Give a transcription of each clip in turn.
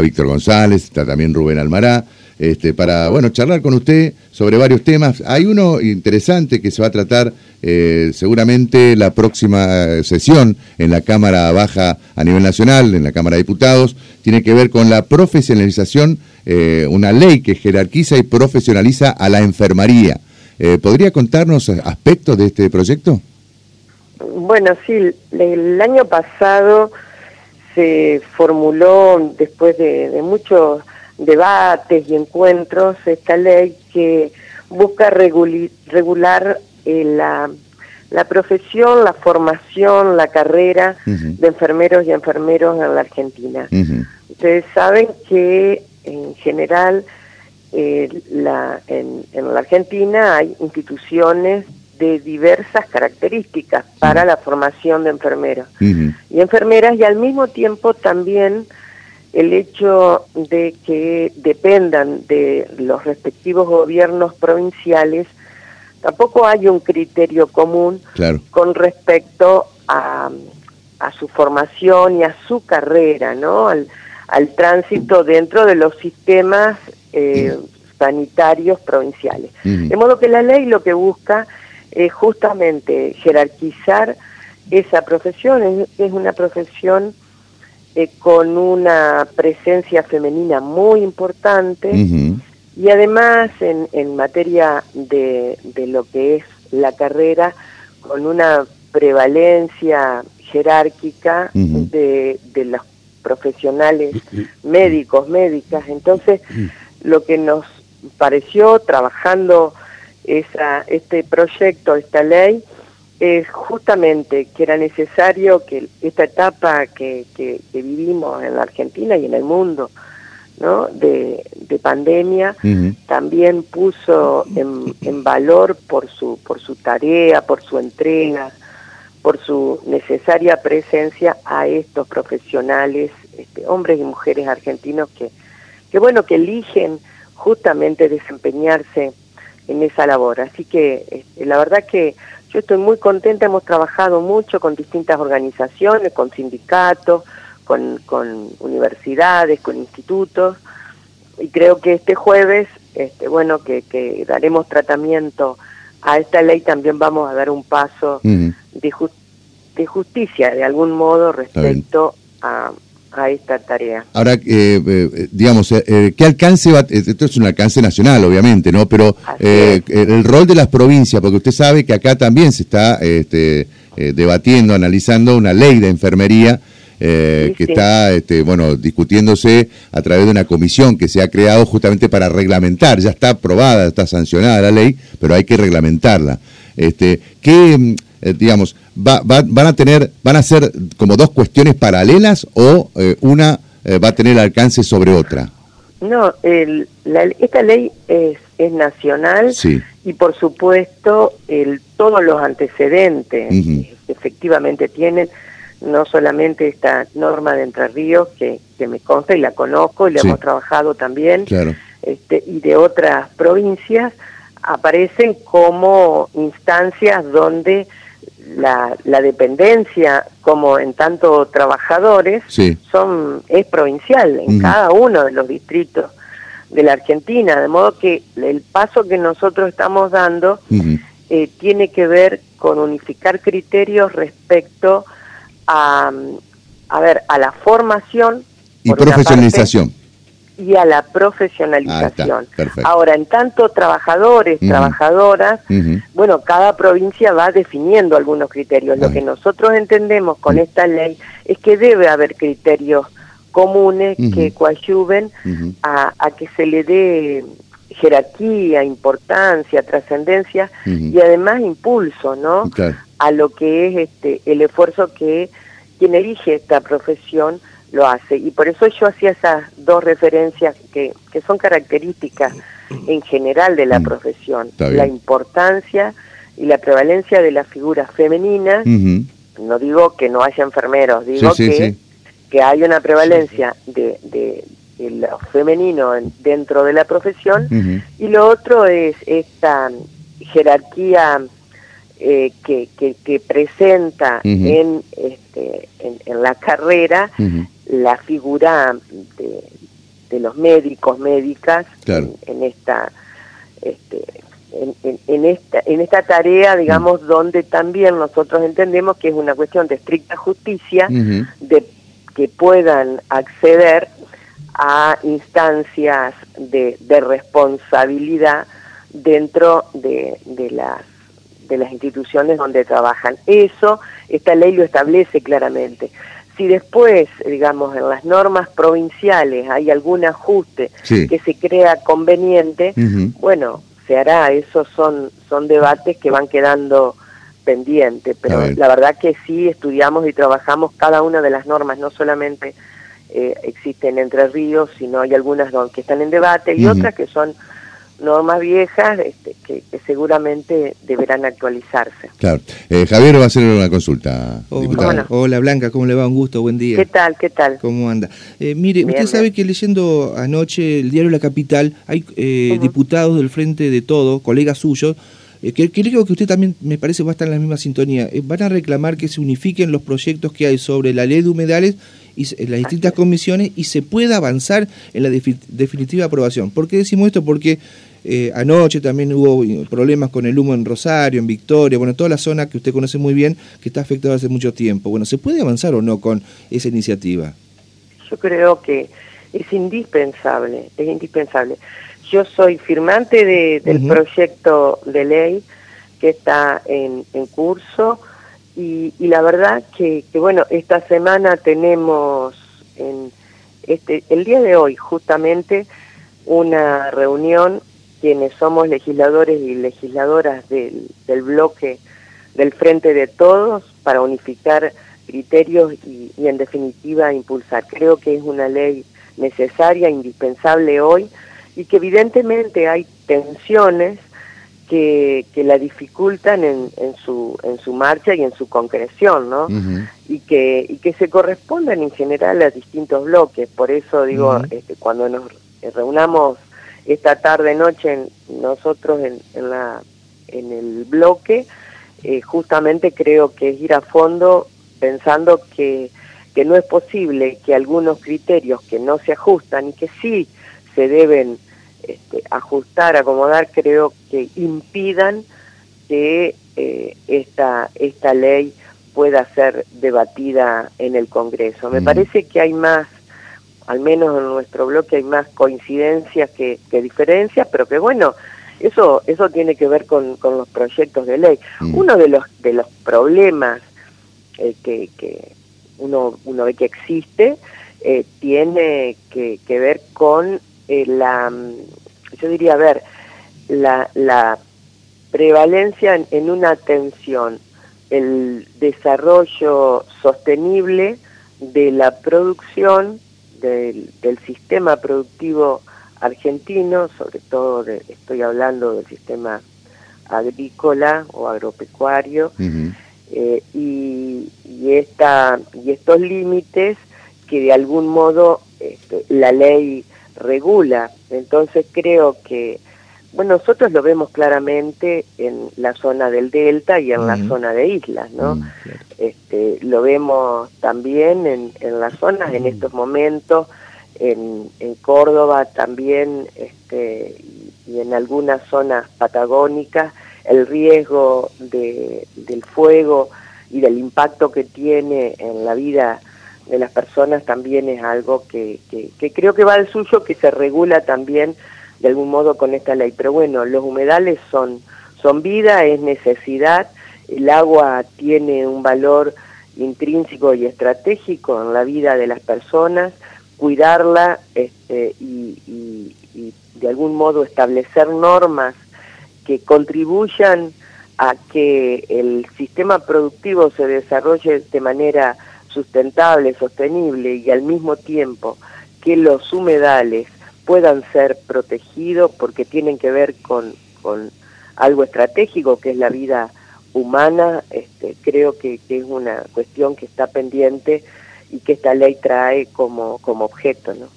Víctor González, está también Rubén Almará, este, para, bueno, charlar con usted sobre varios temas. Hay uno interesante que se va a tratar eh, seguramente la próxima sesión en la Cámara Baja a nivel nacional, en la Cámara de Diputados, tiene que ver con la profesionalización, eh, una ley que jerarquiza y profesionaliza a la enfermería. Eh, ¿Podría contarnos aspectos de este proyecto? Bueno, sí, el año pasado se formuló, después de, muchos debates y encuentros, esta ley que busca regular eh, la, profesión, la formación, la carrera de enfermeros y enfermeros en la Argentina. Ustedes saben que en general eh, la, en, en la Argentina hay instituciones de diversas características para la formación de enfermeros y enfermeras y al mismo tiempo también el hecho de que dependan de los respectivos gobiernos provinciales, tampoco hay un criterio común con respecto a, a, su formación y a su carrera, ¿no? Al, tránsito dentro de los sistemas eh, sanitarios provinciales. De modo que la ley lo que busca es justamente jerarquizar esa profesión, es, una profesión eh, con una presencia femenina muy importante y además en, en materia de, de, lo que es la carrera con una prevalencia jerárquica de, de los profesionales médicos, médicas. Entonces, lo que nos pareció trabajando esa, este proyecto, esta ley, es justamente que era necesario que esta etapa que, que, vivimos en la Argentina y en el mundo, ¿no? de, de pandemia, también puso en, en, valor por su, por su tarea, por su entrega, por su necesaria presencia a estos profesionales, este, hombres y mujeres argentinos que, que bueno, que eligen justamente desempeñarse en esa labor. Así que este, la verdad que yo estoy muy contenta, hemos trabajado mucho con distintas organizaciones, con sindicatos, con, con universidades, con institutos, y creo que este jueves, este, bueno, que, que daremos tratamiento a esta ley, también vamos a dar un paso de, de justicia, de algún modo, respecto a a esta tarea. Ahora, eh, eh, digamos, eh, ¿qué alcance va? Esto es un alcance nacional, obviamente, ¿no? Pero el rol de las provincias, porque usted sabe que acá también se está este, debatiendo, analizando una ley de enfermería que está, este, bueno, discutiéndose a través de una comisión que se ha creado justamente para reglamentar. Ya está aprobada, está sancionada la ley, pero hay que reglamentarla. Este, ¿Qué eh, digamos, va, van a tener, van a ser como dos cuestiones paralelas o eh, una eh, va a tener alcance sobre otra? No, el, esta ley es, es nacional y por supuesto el, todos los antecedentes efectivamente tienen no solamente esta norma de Entre Ríos que, que me consta y la conozco y la hemos trabajado también este, y de otras provincias aparecen como instancias donde la, la dependencia, como en tanto trabajadores, son es provincial en cada uno de los distritos de la Argentina, de modo que el paso que nosotros estamos dando eh, tiene que ver con unificar criterios respecto a, a ver, a la formación y profesionalización y a la profesionalización. Ahora, en tanto trabajadores, trabajadoras, bueno, cada provincia va definiendo algunos criterios. Lo que nosotros entendemos con esta ley es que debe haber criterios comunes que coadyuven a, que se le dé jerarquía, importancia, trascendencia y además impulso, ¿no? A lo que es este el esfuerzo que quien elige esta profesión lo hace. Y por eso yo hacía esas dos referencias que, que son características en general de la mm. profesión. La importancia y la prevalencia de la figura femenina. No digo que no haya enfermeros, digo que, que hay una prevalencia de, de, lo femenino dentro de la profesión. Y lo otro es esta jerarquía eh, que, que, presenta en, este, en, la carrera la figura de, los médicos, médicas en, esta... Este, en, esta, en esta tarea, digamos, mm. donde también nosotros entendemos que es una cuestión de estricta justicia, de que puedan acceder a instancias de, de responsabilidad dentro de, de, las, de las instituciones donde trabajan. Eso, esta ley lo establece claramente. Si después, digamos, en las normas provinciales hay algún ajuste que se crea conveniente, bueno, se hará. Esos son, son debates que van quedando pendientes, pero la verdad que sí estudiamos y trabajamos cada una de las normas, no solamente eh, existen Entre Ríos, sino hay algunas que están en debate y otras que son normas viejas este, que, seguramente deberán actualizarse. Claro. Eh, Javier va a hacer una consulta. Hola Blanca, ¿cómo le va? Un gusto, buen día. ¿Qué tal? ¿Qué tal? ¿Cómo anda? Eh, mire, usted sabe que leyendo anoche el diario La Capital hay eh, diputados del Frente de Todo, colegas suyos, que, creo que usted también me parece va a estar en la misma sintonía. van a reclamar que se unifiquen los proyectos que hay sobre la ley de humedales y las distintas comisiones y se pueda avanzar en la definitiva aprobación. ¿Por qué decimos esto? Porque eh, anoche también hubo problemas con el humo en Rosario, en Victoria, bueno, toda la zona que usted conoce muy bien, que está afectada hace mucho tiempo. Bueno, ¿se puede avanzar o no con esa iniciativa? Yo creo que es indispensable, es indispensable. Yo soy firmante del proyecto de ley que está en, curso y, la verdad que, que, bueno, esta semana tenemos en este el día de hoy justamente una reunión quienes somos legisladores y legisladoras del, bloque del Frente de Todos para unificar criterios y, en definitiva impulsar. Creo que es una ley necesaria, indispensable hoy y que evidentemente hay tensiones que, la dificultan en, su, en su marcha y en su concreción, ¿no? y, que, y que se corresponden en general a distintos bloques. Por eso digo, este, cuando nos reunamos esta tarde noche nosotros en, en, la, en el bloque, eh, justamente creo que es ir a fondo pensando que, que no es posible que algunos criterios que no se ajustan y que sí se deben este, ajustar, acomodar, creo que impidan que eh, esta, esta ley pueda ser debatida en el Congreso. Me mm. parece que hay más al menos en nuestro bloque hay más coincidencias que, diferencias, pero que bueno, eso eso tiene que ver con, los proyectos de ley. Mm. Uno de los de los problemas eh, que, que uno uno ve que existe eh, tiene que, ver con eh, la yo diría a ver la, la prevalencia en, en una atención el desarrollo sostenible de la producción del, sistema productivo argentino, sobre todo estoy hablando del sistema agrícola o agropecuario, eh, y, y, esta, y estos límites que de algún modo este, la ley regula. Entonces creo que bueno, nosotros lo vemos claramente en la zona del delta y en la zona de islas, ¿no? Mm, este, lo vemos también en, en las zonas en estos momentos, en, en Córdoba también, este, y, en algunas zonas patagónicas, el riesgo de, del fuego y del impacto que tiene en la vida de las personas también es algo que, que, creo que va al suyo, que se regula también de algún modo con esta ley. Pero bueno, los humedales son, son vida, es necesidad, el agua tiene un valor intrínseco y estratégico en la vida de las personas, cuidarla este, y, y de algún modo establecer normas que contribuyan a que el sistema productivo se desarrolle de manera sustentable, sostenible y al mismo tiempo que los humedales puedan ser protegidos porque tienen que ver con, con algo estratégico que es la vida humana, este, creo que, es una cuestión que está pendiente y que esta ley trae como, como objeto. ¿no?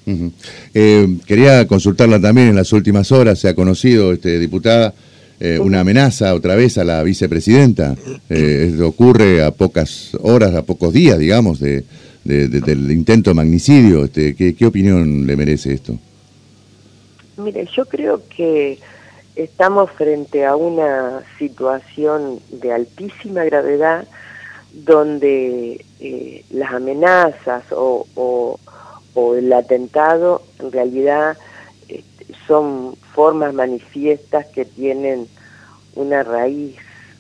Eh, quería consultarla también, en las últimas horas se ha conocido, este, diputada, eh, una amenaza otra vez a la vicepresidenta. Eh, ocurre a pocas horas, a pocos días, digamos, de, del intento de magnicidio. Este, ¿qué, ¿Qué opinión le merece esto? Mire, yo creo que estamos frente a una situación de altísima gravedad donde eh, las amenazas o, el atentado en realidad son formas manifiestas que tienen una raíz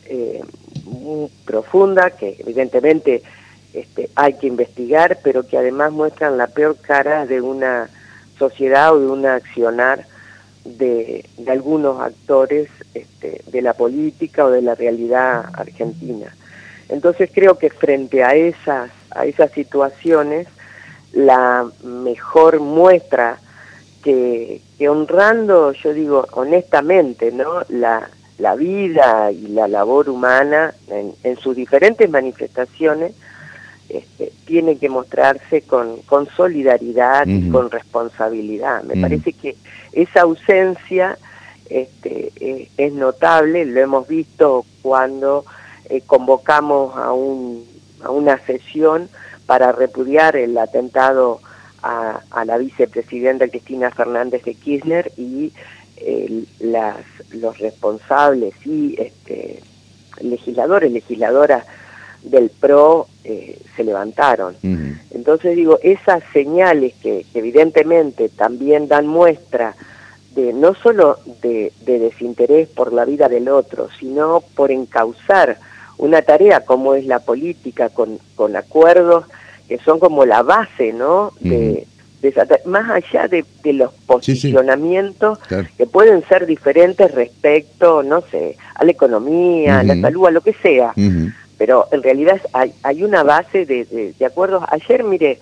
eh, muy profunda que evidentemente este, hay que investigar, pero que además muestran la peor cara de una sociedad o de un accionar de, algunos actores este, de la política o de la realidad argentina. Entonces creo que frente a esas, a esas situaciones, la mejor muestra que, honrando, yo digo honestamente, ¿no? la, la vida y la labor humana en sus diferentes manifestaciones, este, tiene que mostrarse con, con solidaridad y con responsabilidad. Me parece que esa ausencia este, eh, es notable, lo hemos visto cuando eh, convocamos a, un, a una sesión para repudiar el atentado a, la vicepresidenta Cristina Fernández de Kirchner y las, los responsables y este, legisladores, legisladoras del PRO eh, se levantaron. Entonces digo, esas señales que, evidentemente también dan muestra de no solo de, desinterés por la vida del otro, sino por encauzar una tarea como es la política con, con acuerdos que son como la base, ¿no? de, más allá de, los posicionamientos que pueden ser diferentes respecto, no sé, a la economía, a la salud, a lo que sea pero en realidad hay, hay una base de, de, acuerdos. Ayer, mire,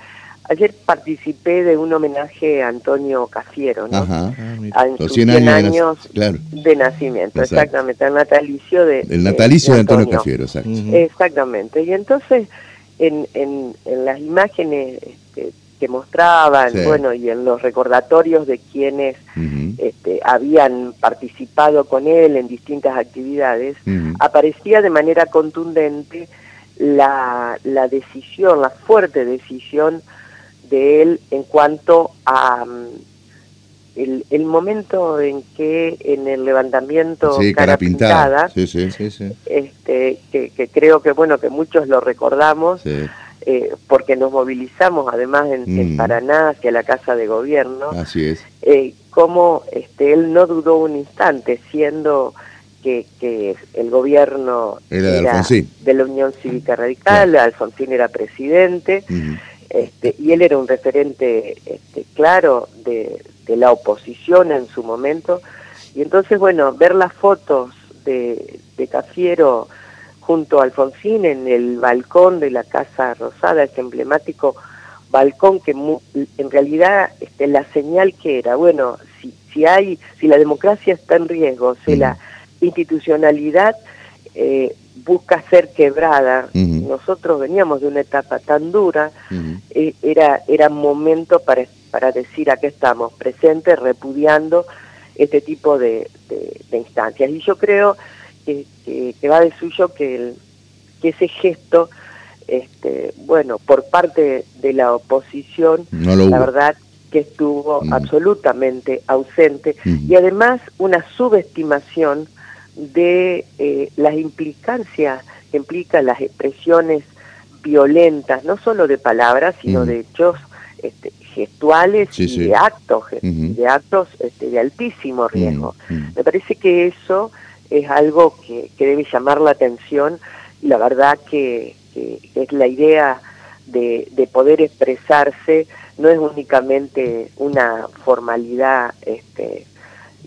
ayer participé de un homenaje a Antonio Cafiero, ¿no? Ajá. Ah, a, 100 años, de, nacimiento, exactamente, el natalicio de... El natalicio de, Antonio, Cafiero, exacto. Exactamente, y entonces en, en, en las imágenes este, que mostraban, bueno, y en los recordatorios de quienes este, habían participado con él en distintas actividades, aparecía de manera contundente la, la decisión, la fuerte decisión de él en cuanto a mm, el, momento en que en el levantamiento cara, pintada, este, que, que, creo que bueno que muchos lo recordamos, eh, porque nos movilizamos además en, mm. Paraná hacia la Casa de Gobierno. Así es. Eh, como este, él no dudó un instante, siendo que, que el gobierno era, de, la Unión Cívica Radical, Alfonsín era presidente, este, y él era un referente este, claro de, de la oposición en su momento. Y entonces, bueno, ver las fotos de, de Cafiero junto a Alfonsín en el balcón de la Casa Rosada, ese emblemático balcón que en realidad este, la señal que era, bueno, si, si hay, si la democracia está en riesgo, si la institucionalidad eh, busca ser quebrada, nosotros veníamos de una etapa tan dura, eh, era, era momento para, para decir aquí estamos, presentes, repudiando este tipo de, de instancias. Y yo creo que, va de suyo que, el, que ese gesto, este, bueno, por parte de la oposición, la verdad que estuvo absolutamente ausente mm. y además una subestimación de eh, las implicancias que implican las expresiones violentas, no solo de palabras, sino mm. de hechos este, gestuales y de actos, de actos este, de altísimo riesgo. Me parece que eso es algo que, debe llamar la atención. Y la verdad que, es la idea de, poder expresarse. No es únicamente una formalidad este,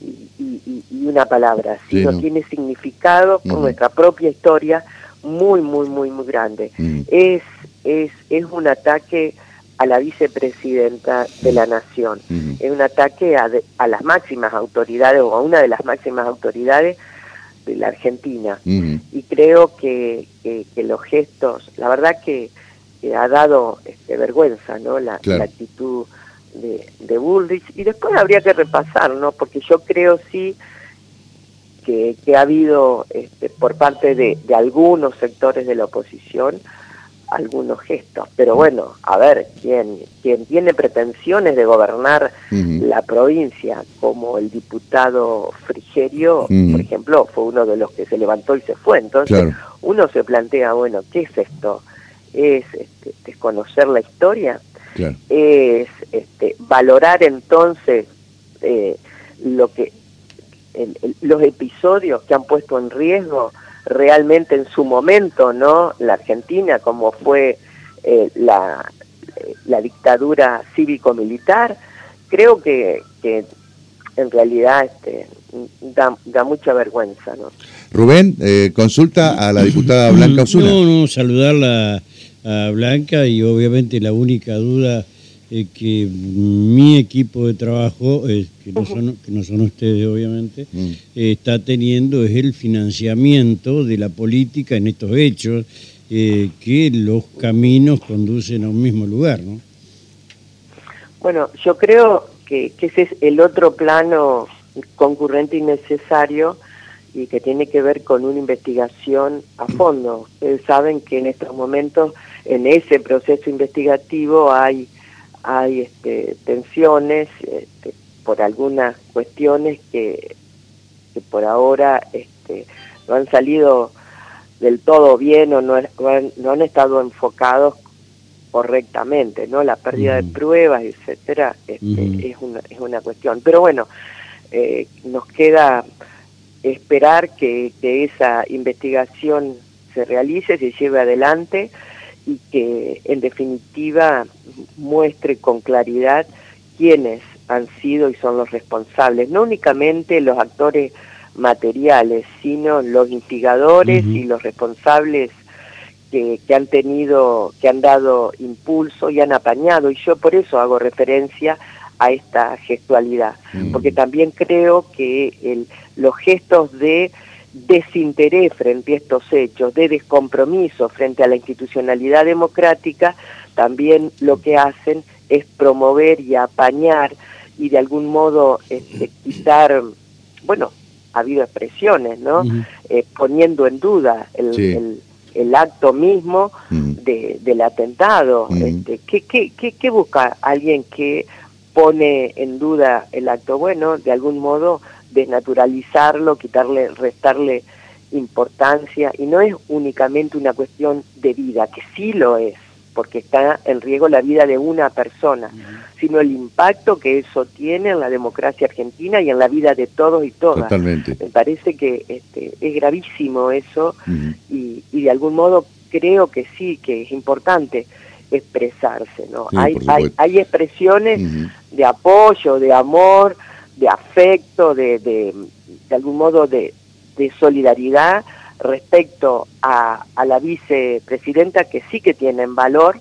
y, una palabra, sino tiene significado con nuestra propia historia muy, muy, muy, muy grande. es, es, es un ataque a la vicepresidenta de la nación, es un ataque a, a las máximas autoridades o a una de las máximas autoridades de la Argentina. Y creo que, que, los gestos, la verdad que, ha dado este, vergüenza, ¿no? La, actitud de, de Bullrich. Y después habría que repasar, ¿no? Porque yo creo sí que, que ha habido este, por parte de, de algunos sectores de la oposición algunos gestos. Pero bueno, a ver, quien, quien tiene pretensiones de gobernar la provincia, como el diputado Frigerio, por ejemplo, fue uno de los que se levantó y se fue. Entonces, uno se plantea, bueno, ¿qué es esto? ¿Es este, desconocer la historia? ¿Es este, valorar entonces eh, lo que los episodios que han puesto en riesgo realmente en su momento, ¿no? La Argentina, como fue eh, la, la, dictadura cívico-militar, creo que, que, en realidad este, da, da, mucha vergüenza, ¿no? Rubén, eh, consulta a la diputada Blanca Osuna. No, no, saludarla a Blanca y obviamente la única duda eh, que mi equipo de trabajo, eh, que, no son, que no son ustedes obviamente, mm. eh, está teniendo es el financiamiento de la política en estos hechos, que los caminos conducen a un mismo lugar, ¿no? Bueno, yo creo que, que ese es el otro plano concurrente y necesario y que tiene que ver con una investigación a fondo. Ustedes saben que en estos momentos, en ese proceso investigativo, hay hay este, tensiones este, por algunas cuestiones que, por ahora este, no han salido del todo bien o no, no, han, estado enfocados correctamente, ¿no? La pérdida de pruebas, etcétera, este, es, una, es una cuestión. Pero bueno, eh, nos queda esperar que, que esa investigación se realice, se lleve adelante y que en definitiva muestre con claridad quiénes han sido y son los responsables, no únicamente los actores materiales, sino los instigadores y los responsables que, que, han tenido, que han dado impulso y han apañado, y yo por eso hago referencia a esta gestualidad, porque también creo que el, los gestos de desinterés frente a estos hechos, de descompromiso frente a la institucionalidad democrática, también lo que hacen es promover y apañar y de algún modo este, quitar, bueno, ha habido expresiones, ¿no? Eh, poniendo en duda el, el, acto mismo de, del atentado. este, ¿qué, qué, qué, ¿Qué busca alguien que pone en duda el acto? Bueno, de algún modo desnaturalizarlo, quitarle, restarle importancia, y no es únicamente una cuestión de vida, que sí lo es, porque está en riesgo la vida de una persona, sino el impacto que eso tiene en la democracia argentina y en la vida de todos y todas. Totalmente. Me parece que este, es gravísimo eso y, y, de algún modo creo que sí, que es importante expresarse, ¿no? hay, hay, hay, expresiones de apoyo, de amor, de afecto, de, de, de algún modo de, de solidaridad respecto a, a, la vicepresidenta que sí que tienen valor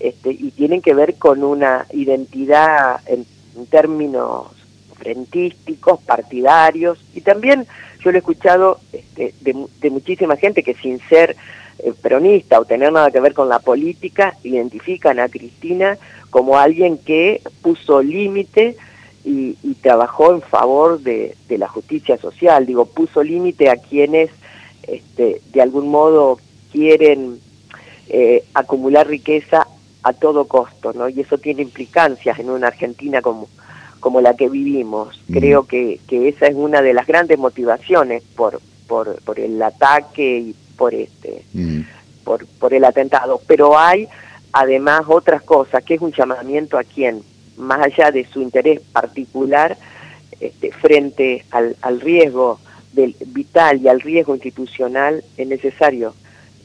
este, y tienen que ver con una identidad en, términos frentísticos, partidarios y también yo lo he escuchado este, de, de, muchísima gente que sin ser eh, peronista o tener nada que ver con la política identifican a Cristina como alguien que puso límite y, trabajó en favor de, la justicia social, digo, puso límite a quienes este, de algún modo quieren eh, acumular riqueza a todo costo, ¿no? Y eso tiene implicancias en una Argentina como, como la que vivimos. Creo que, que esa es una de las grandes motivaciones por, por, por el ataque y por este por, por el atentado. Pero hay además otras cosas, que es un llamamiento a quién, más allá de su interés particular este, frente al, al riesgo del vital y al riesgo institucional, es necesario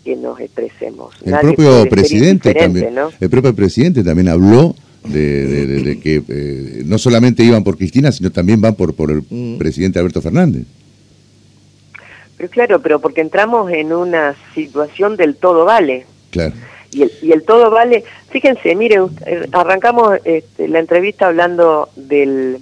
que nos expresemos. El propio presidente también, el propio presidente también habló de, que eh, no solamente iban por Cristina, sino también van por, por el mm. presidente Alberto Fernández. Pero claro, pero porque entramos en una situación del todo vale. Claro y el, y el todo vale. Fíjense, miren, eh, arrancamos este, la entrevista hablando del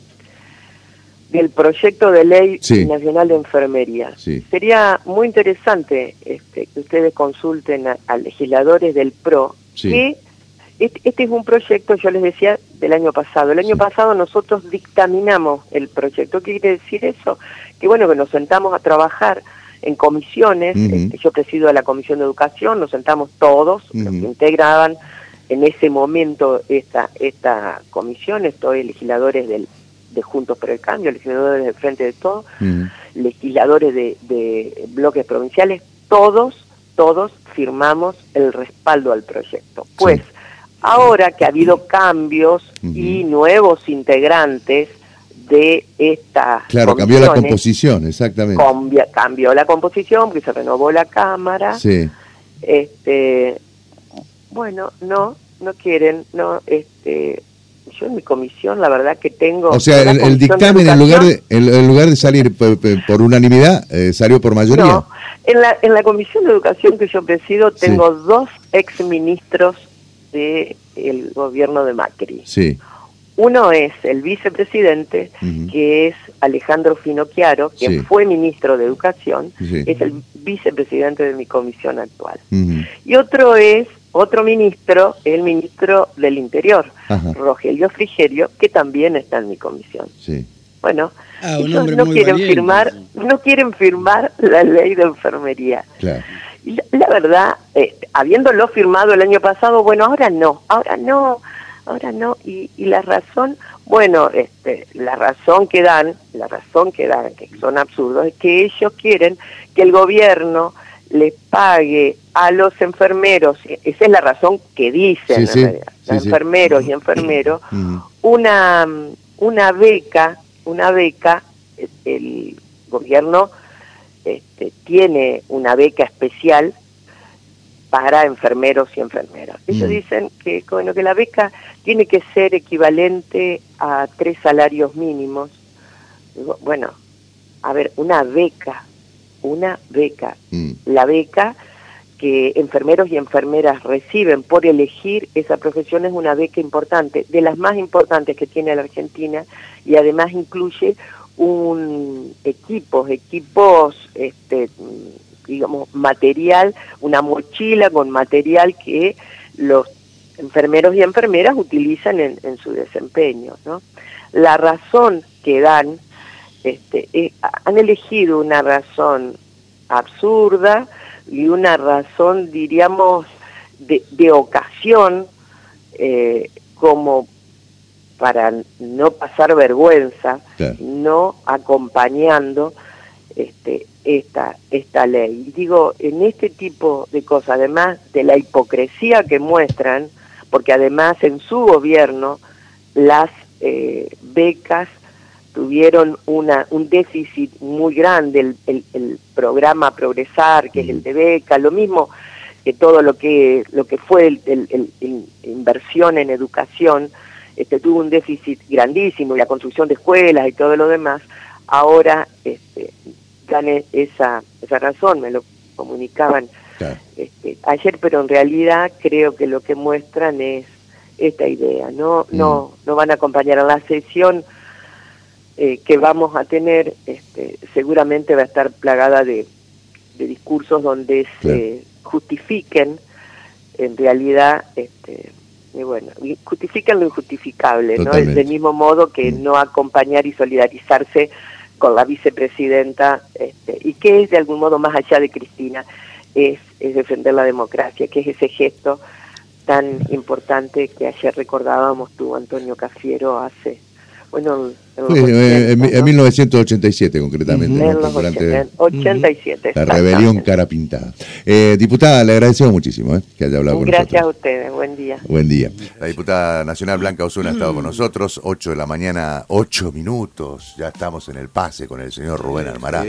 del proyecto de ley nacional de enfermería. Sería muy interesante este, que ustedes consulten a, legisladores del PRO que este, este, es un proyecto, yo les decía, del año pasado. El año pasado nosotros dictaminamos el proyecto. ¿Qué quiere decir eso? Que bueno, que nos sentamos a trabajar en comisiones, este, yo presido la Comisión de Educación, nos sentamos todos, los que integraban en ese momento esta, esta comisión, estoy legisladores del, de Juntos por el Cambio, legisladores del Frente de Todo, legisladores de, de bloques provinciales, todos, todos firmamos el respaldo al proyecto. Pues ahora que ha habido cambios y nuevos integrantes de esta Claro, cambió la composición, exactamente. cambió la composición, porque se renovó la Cámara. Sí. Este, bueno, no, no quieren, no, este, yo en mi comisión la verdad que tengo... O sea, el, dictamen en lugar, de, en, lugar de salir por, unanimidad, eh, salió por mayoría. No, en la, en la comisión de educación que yo presido tengo dos exministros del el gobierno de Macri. Sí. Uno es el vicepresidente, que es Alejandro Finocchiaro, quien fue ministro de Educación, es el vicepresidente de mi comisión actual. Y otro es otro ministro, el ministro del Interior, Rogelio Frigerio, que también está en mi comisión. Sí. Bueno, ah, ellos no quieren firmar, no quieren firmar la ley de enfermería. Claro. Y la, verdad, eh, habiéndolo firmado el año pasado, bueno, ahora no, ahora no, ahora no. Y, y la razón, bueno, este, la razón que dan, la razón que dan, que son absurdos, es que ellos quieren que el gobierno les pague a los enfermeros, esa es la razón que dicen, enfermeros y enfermeros, una, una beca, una beca, el gobierno este, tiene una beca especial para enfermeros y enfermeras. Ellos dicen que, bueno, que la beca tiene que ser equivalente a tres salarios mínimos. Bueno, a ver, una beca una beca. Mm. La beca que enfermeros y enfermeras reciben por elegir esa profesión es una beca importante, de las más importantes que tiene la Argentina y además incluye un equipos, equipos, este, digamos, material, una mochila con material que los enfermeros y enfermeras utilizan en, en su desempeño. ¿no? La razón que dan este, eh, han elegido una razón absurda y una razón, diríamos, de, ocasión, eh, como para no pasar vergüenza, no acompañando este, esta, esta ley. Y digo, en este tipo de cosas, además de la hipocresía que muestran, porque además en su gobierno las eh, becas tuvieron una, un déficit muy grande, el, el, programa Progresar, que es el de beca, lo mismo que todo lo que, lo que fue el, inversión en educación, este, tuvo un déficit grandísimo, y la construcción de escuelas y todo lo demás, ahora este, gane esa, esa razón, me lo comunicaban este, ayer, pero en realidad creo que lo que muestran es esta idea, no, no, mm. no van a acompañar a la sesión eh, que vamos a tener este, seguramente va a estar plagada de, discursos donde se justifiquen en realidad este, y bueno, justifican lo injustificable, ¿no? Del mismo modo que mm. no acompañar y solidarizarse con la vicepresidenta, este, y que es de algún modo más allá de Cristina, es, defender la democracia, que es ese gesto tan importante que ayer recordábamos tú, Antonio Cafiero, hace bueno, en, en, 1987 concretamente. En los 87. La rebelión cara pintada. Eh, diputada, le agradecemos muchísimo eh, que haya hablado con nosotros. Gracias a ustedes, buen día. Buen día. La diputada nacional Blanca Osuna ha estado con nosotros, 8 de la mañana, 8 minutos, ya estamos en el pase con el señor Rubén Almará.